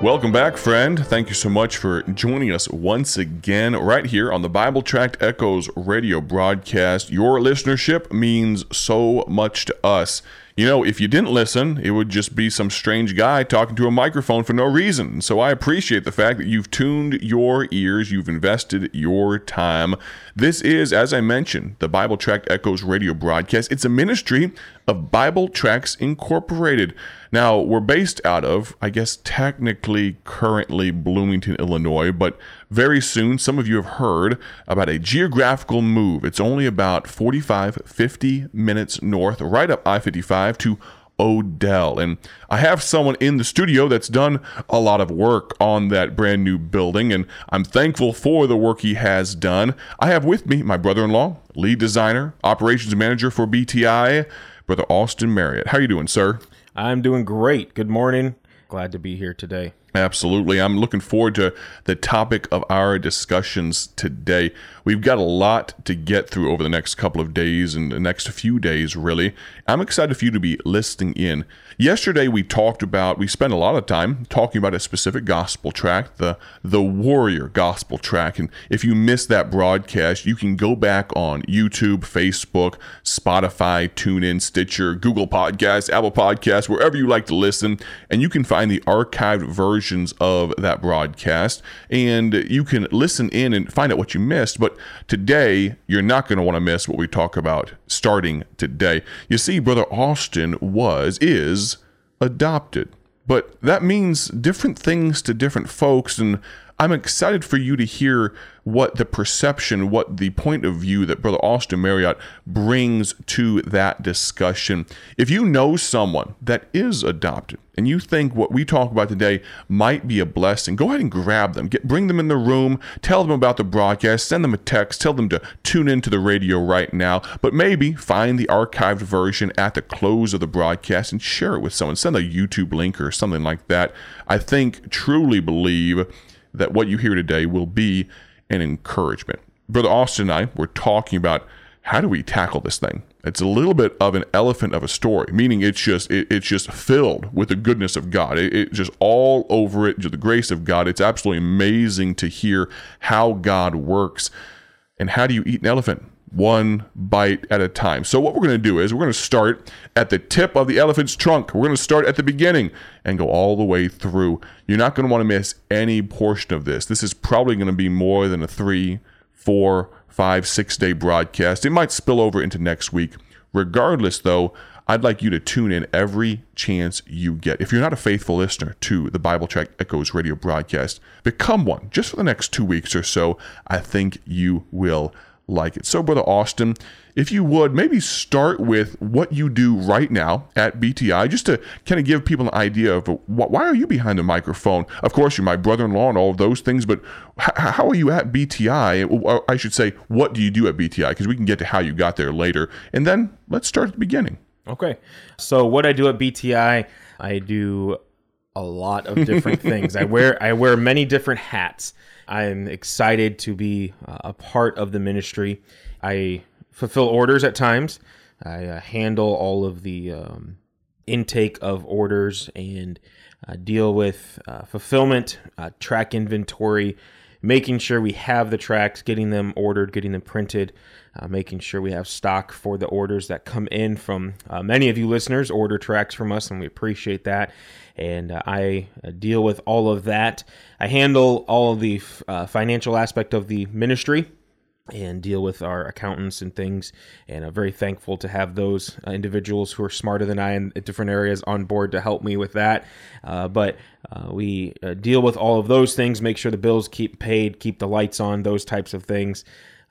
Welcome back, friend. Thank you so much for joining us once again right here on the Bible Tract Echoes radio broadcast. Your listenership means so much to us. You know, if you didn't listen, it would just be some strange guy talking to a microphone for no reason. So I appreciate the fact that you've tuned your ears, you've invested your time. This is, as I mentioned, the Bible Tract Echoes radio broadcast. It's a ministry of Bible Tracts Incorporated. Now, we're based out of, I guess, technically currently Bloomington, Illinois, but very soon, some of you have heard about a geographical move. It's only about 45, 50 minutes north, right up I 55 to Odell. And I have someone in the studio that's done a lot of work on that brand new building, and I'm thankful for the work he has done. I have with me my brother in law, lead designer, operations manager for BTI, Brother Austin Marriott. How are you doing, sir? I'm doing great. Good morning. Glad to be here today. Absolutely. I'm looking forward to the topic of our discussions today. We've got a lot to get through over the next couple of days and the next few days, really. I'm excited for you to be listening in. Yesterday, we talked about, we spent a lot of time talking about a specific gospel track, the, the Warrior Gospel track. And if you missed that broadcast, you can go back on YouTube, Facebook, Spotify, TuneIn, Stitcher, Google Podcasts, Apple Podcasts, wherever you like to listen, and you can find the archived versions of that broadcast. And you can listen in and find out what you missed. But today, you're not going to want to miss what we talk about starting today. You see, Brother Austin was, is adopted. But that means different things to different folks. And I'm excited for you to hear what the perception, what the point of view that Brother Austin Marriott brings to that discussion. If you know someone that is adopted and you think what we talk about today might be a blessing, go ahead and grab them, get bring them in the room, tell them about the broadcast, send them a text, tell them to tune into the radio right now, but maybe find the archived version at the close of the broadcast and share it with someone. Send a YouTube link or something like that. I think truly believe that what you hear today will be an encouragement. Brother Austin and I were talking about how do we tackle this thing? It's a little bit of an elephant of a story, meaning it's just it, it's just filled with the goodness of God. It, it just all over it, the grace of God. It's absolutely amazing to hear how God works. And how do you eat an elephant? One bite at a time. So, what we're going to do is we're going to start at the tip of the elephant's trunk. We're going to start at the beginning and go all the way through. You're not going to want to miss any portion of this. This is probably going to be more than a three, four, five, six day broadcast. It might spill over into next week. Regardless, though, I'd like you to tune in every chance you get. If you're not a faithful listener to the Bible Tract Echoes radio broadcast, become one just for the next two weeks or so. I think you will like it. So, Brother Austin, if you would maybe start with what you do right now at BTI, just to kind of give people an idea of why are you behind the microphone. Of course, you're my brother-in-law and all of those things, but how are you at BTI? I should say, what do you do at BTI? Because we can get to how you got there later, and then let's start at the beginning. Okay, so what I do at BTI, I do a lot of different things. I wear I wear many different hats. I'm excited to be uh, a part of the ministry. I fulfill orders at times. I uh, handle all of the um, intake of orders and uh, deal with uh, fulfillment, uh, track inventory, making sure we have the tracks, getting them ordered, getting them printed, uh, making sure we have stock for the orders that come in from uh, many of you listeners order tracks from us, and we appreciate that. And uh, I uh, deal with all of that. I handle all of the f- uh, financial aspect of the ministry and deal with our accountants and things. And I'm very thankful to have those uh, individuals who are smarter than I in different areas on board to help me with that. Uh, but uh, we uh, deal with all of those things, make sure the bills keep paid, keep the lights on, those types of things.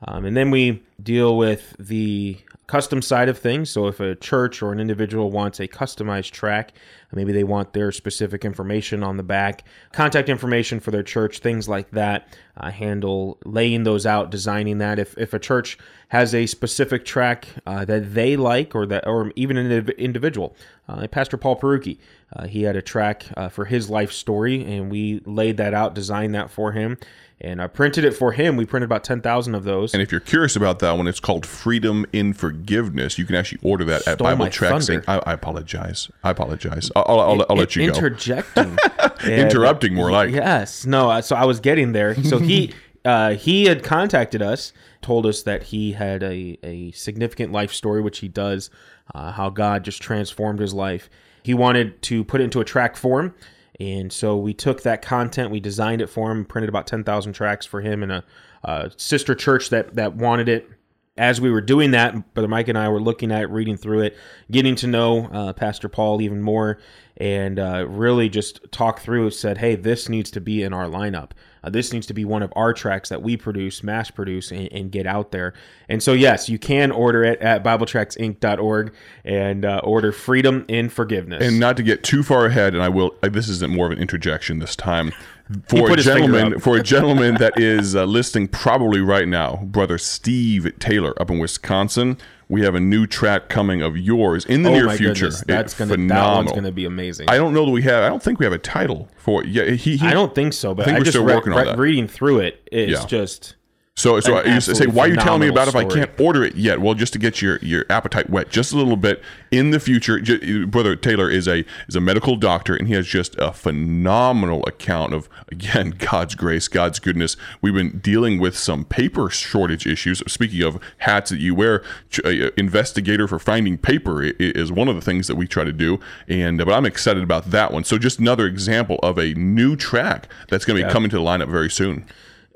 Um, and then we deal with the custom side of things. So if a church or an individual wants a customized track, maybe they want their specific information on the back, contact information for their church, things like that. I handle laying those out, designing that. If, if a church has a specific track uh, that they like, or that, or even an individual, uh, Pastor Paul Peruki, uh, he had a track uh, for his life story, and we laid that out, designed that for him and I printed it for him. We printed about 10,000 of those. And if you're curious about that one, it's called Freedom in Forgiveness. You can actually order that Stole at Bible Tracts. I, I, apologize. I apologize. I'll, I'll, I'll let you go. interjecting, Interrupting, more like. Yes, no. uh, So I was getting there. So he uh, he had contacted us, told us that he had a a significant life story, which he does. Uh, how God just transformed his life. He wanted to put it into a track form, and so we took that content, we designed it for him, printed about ten thousand tracks for him in a, a sister church that that wanted it as we were doing that, Brother Mike and I were looking at reading through it, getting to know uh, Pastor Paul even more, and uh, really just talk through. Said, "Hey, this needs to be in our lineup. Uh, this needs to be one of our tracks that we produce, mass produce, and, and get out there." And so, yes, you can order it at BibleTractsInc.org and uh, order "Freedom in Forgiveness." And not to get too far ahead, and I will. This isn't more of an interjection this time. For a put his finger gentleman, for a gentleman that is uh, listening probably right now, brother Steve Taylor up in Wisconsin, we have a new track coming of yours in the oh near future. goodness, that's It- gonna that one's gonna be amazing. I don't know that we have. I don't think we have a title for it. Yeah, he. he I don't think so, but think I, we're just still read- working on read- that. reading through it, it is Yeah. just So, so An you say, why are you telling me about it if I can't order it yet? Well, just to get your, your appetite wet just a little bit in the future. J- Brother Taylor is a is a medical doctor, and he has just a phenomenal account of again God's grace, God's goodness. We've been dealing with some paper shortage issues. Speaking of hats that you wear, ch- uh, investigator for finding paper i- is one of the things that we try to do. And uh, but I'm excited about that one. So just another example of a new track that's going to be coming to the lineup very soon.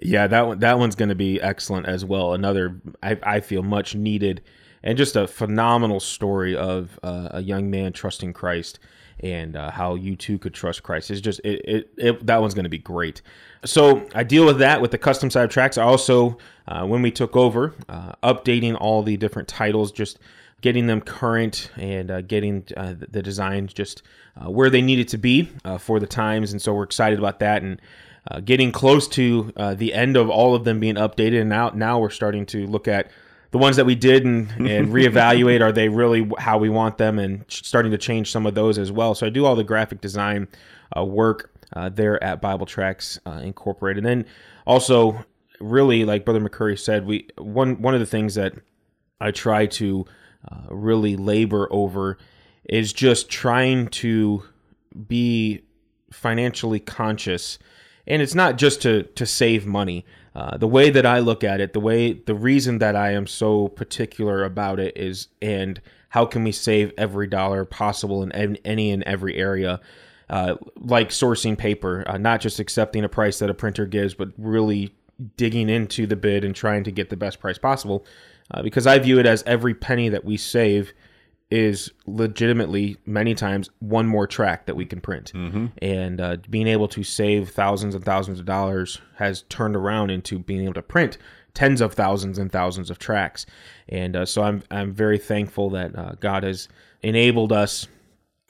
Yeah, that one that one's going to be excellent as well. Another I, I feel much needed and just a phenomenal story of uh, a young man trusting Christ and uh, how you too could trust Christ. It's just it, it, it that one's going to be great. So I deal with that with the custom side tracks. I also uh, when we took over, uh, updating all the different titles, just getting them current and uh, getting uh, the designs just uh, where they needed to be uh, for the times. And so we're excited about that and uh, getting close to uh, the end of all of them being updated. And now, now we're starting to look at the ones that we did and, and reevaluate are they really how we want them and starting to change some of those as well. So I do all the graphic design uh, work uh, there at Bible Tracts uh, Incorporated. And then also, really, like Brother McCurry said, we one one of the things that I try to uh, really labor over is just trying to be financially conscious. And it's not just to to save money. Uh, the way that i look at it the way the reason that i am so particular about it is and how can we save every dollar possible in any and every area? Uh, like sourcing paper uh, not just accepting a price that a printer gives but really digging into the bid and trying to get the best price possible uh, because i view it as every penny that we save is legitimately many times one more track that we can print. And uh, being able to save thousands and thousands of dollars has turned around into being able to print tens of thousands and thousands of tracks. And uh, so I'm I'm very thankful that uh, God has enabled us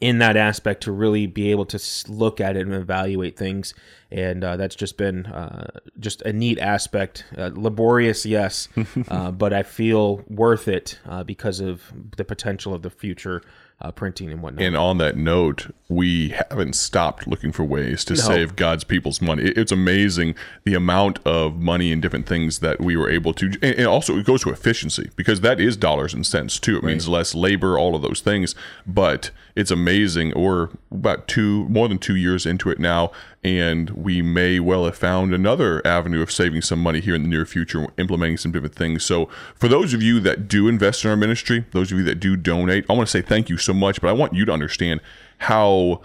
in that aspect to really be able to look at it and evaluate things. And uh, that's just been uh, just a neat aspect uh, laborious yes uh, but i feel worth it uh, because of the potential of the future uh, printing and whatnot And on that note, we haven't stopped looking for ways to save God's people's money. It's amazing the amount of money and different things that we were able to. And and also, it goes to efficiency because that is dollars and cents too. It means less labor, all of those things. But it's amazing. We're about two, more than two years into it now, and we may well have found another avenue of saving some money here in the near future, implementing some different things. So, for those of you that do invest in our ministry, those of you that do donate, I want to say thank you so much, but I want you to understand how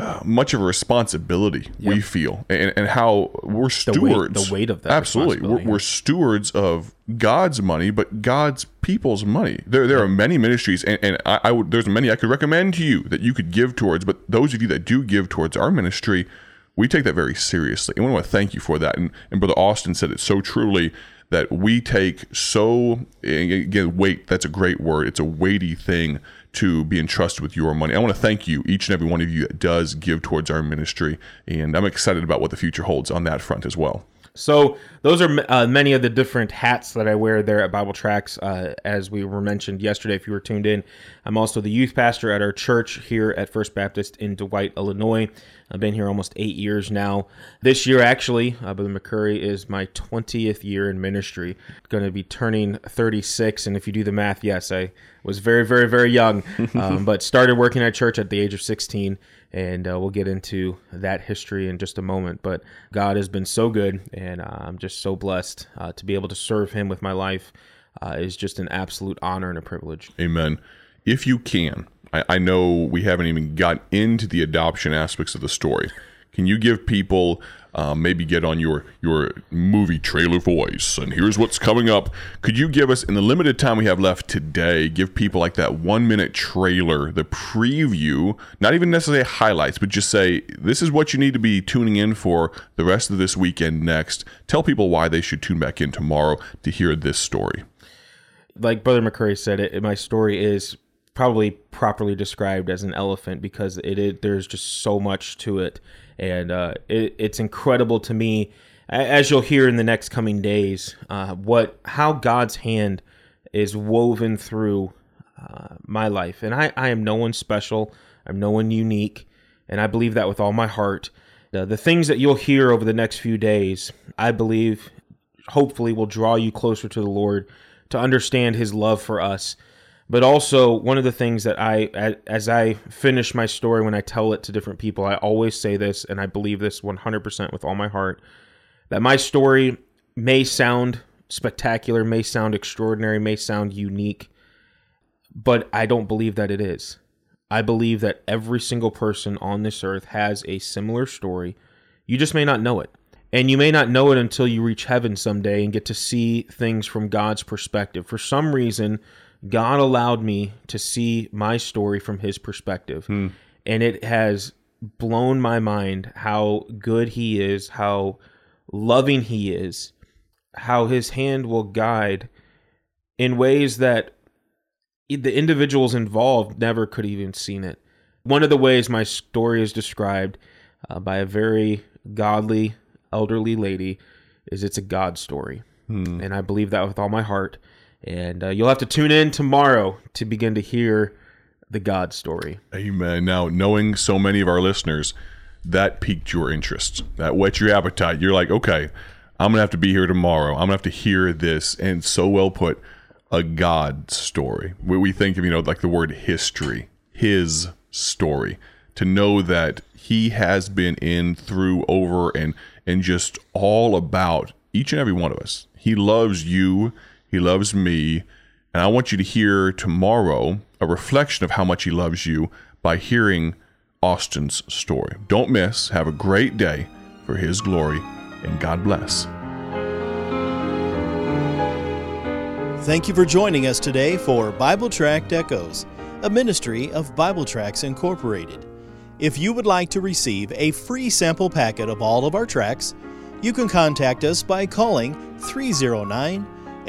uh, much of a responsibility we feel and, and how we're weight- stewards. the weight of that absolutely. We're, we're stewards of god's money but god's people's money. There there are many ministries and, and I, I would there's many i could recommend to you that you could give towards but those of you that do give towards our ministry we take that very seriously and we want to thank you for that. And, and brother austin said it so truly that we take so again weight that's a great word it's a weighty thing to be entrusted with your money i want to thank you each and every one of you that does give towards our ministry and i'm excited about what the future holds on that front as well So those are uh, many of the different hats that I wear there at Bible Tracts. Uh, as we were mentioned yesterday, if you were tuned in, I'm also the youth pastor at our church here at First Baptist in Dwight, Illinois. I've been here almost eight years now. This year, actually, uh, Brother McCurry is my 20th year in ministry. Going to be turning 36, and if you do the math, yes, I was very, very, very young, um, but started working at church at the age of 16. And uh, we'll get into that history in just a moment. But God has been so good, and uh, I'm just so blessed uh, to be able to serve Him with my life. Uh, is just an absolute honor and a privilege. Amen. If you can, I, I know we haven't even got into the adoption aspects of the story. Can you give people um, maybe get on your your movie trailer voice and here's what's coming up? Could you give us in the limited time we have left today give people like that one minute trailer the preview not even necessarily highlights but just say this is what you need to be tuning in for the rest of this weekend next. Tell people why they should tune back in tomorrow to hear this story. Like brother mccurry said it my story is probably properly described as an elephant because it, it there's just so much to it and uh, it, it's incredible to me, as you'll hear in the next coming days, uh, what how God's hand is woven through uh, my life. And I, I am no one special. I'm no one unique, and I believe that with all my heart. the things that you'll hear over the next few days, I believe, hopefully, will draw you closer to the Lord to understand His love for us but also, one of the things that I, as I finish my story, when I tell it to different people, I always say this, and I believe this 100% with all my heart that my story may sound spectacular, may sound extraordinary, may sound unique, but I don't believe that it is. I believe that every single person on this earth has a similar story. You just may not know it. And you may not know it until you reach heaven someday and get to see things from God's perspective. For some reason, God allowed me to see my story from his perspective. Hmm. And it has blown my mind how good he is, how loving he is, how his hand will guide in ways that the individuals involved never could have even seen it. One of the ways my story is described uh, by a very godly elderly lady is it's a God story. Hmm. And I believe that with all my heart. And uh, you'll have to tune in tomorrow to begin to hear the God story. Amen. Now, knowing so many of our listeners, that piqued your interest. That whet your appetite. You're like, okay, I'm gonna have to be here tomorrow. I'm gonna have to hear this. And so well put, a God story. We think of you know like the word history, His story. To know that He has been in, through, over, and and just all about each and every one of us. He loves you he loves me. And I want you to hear tomorrow a reflection of how much He loves you by hearing Austin's story. Don't miss. Have a great day for His glory, and God bless. Thank you for joining us today for Bible Tract Echoes, a ministry of Bible Tracts Incorporated. If you would like to receive a free sample packet of all of our tracks, you can contact us by calling 309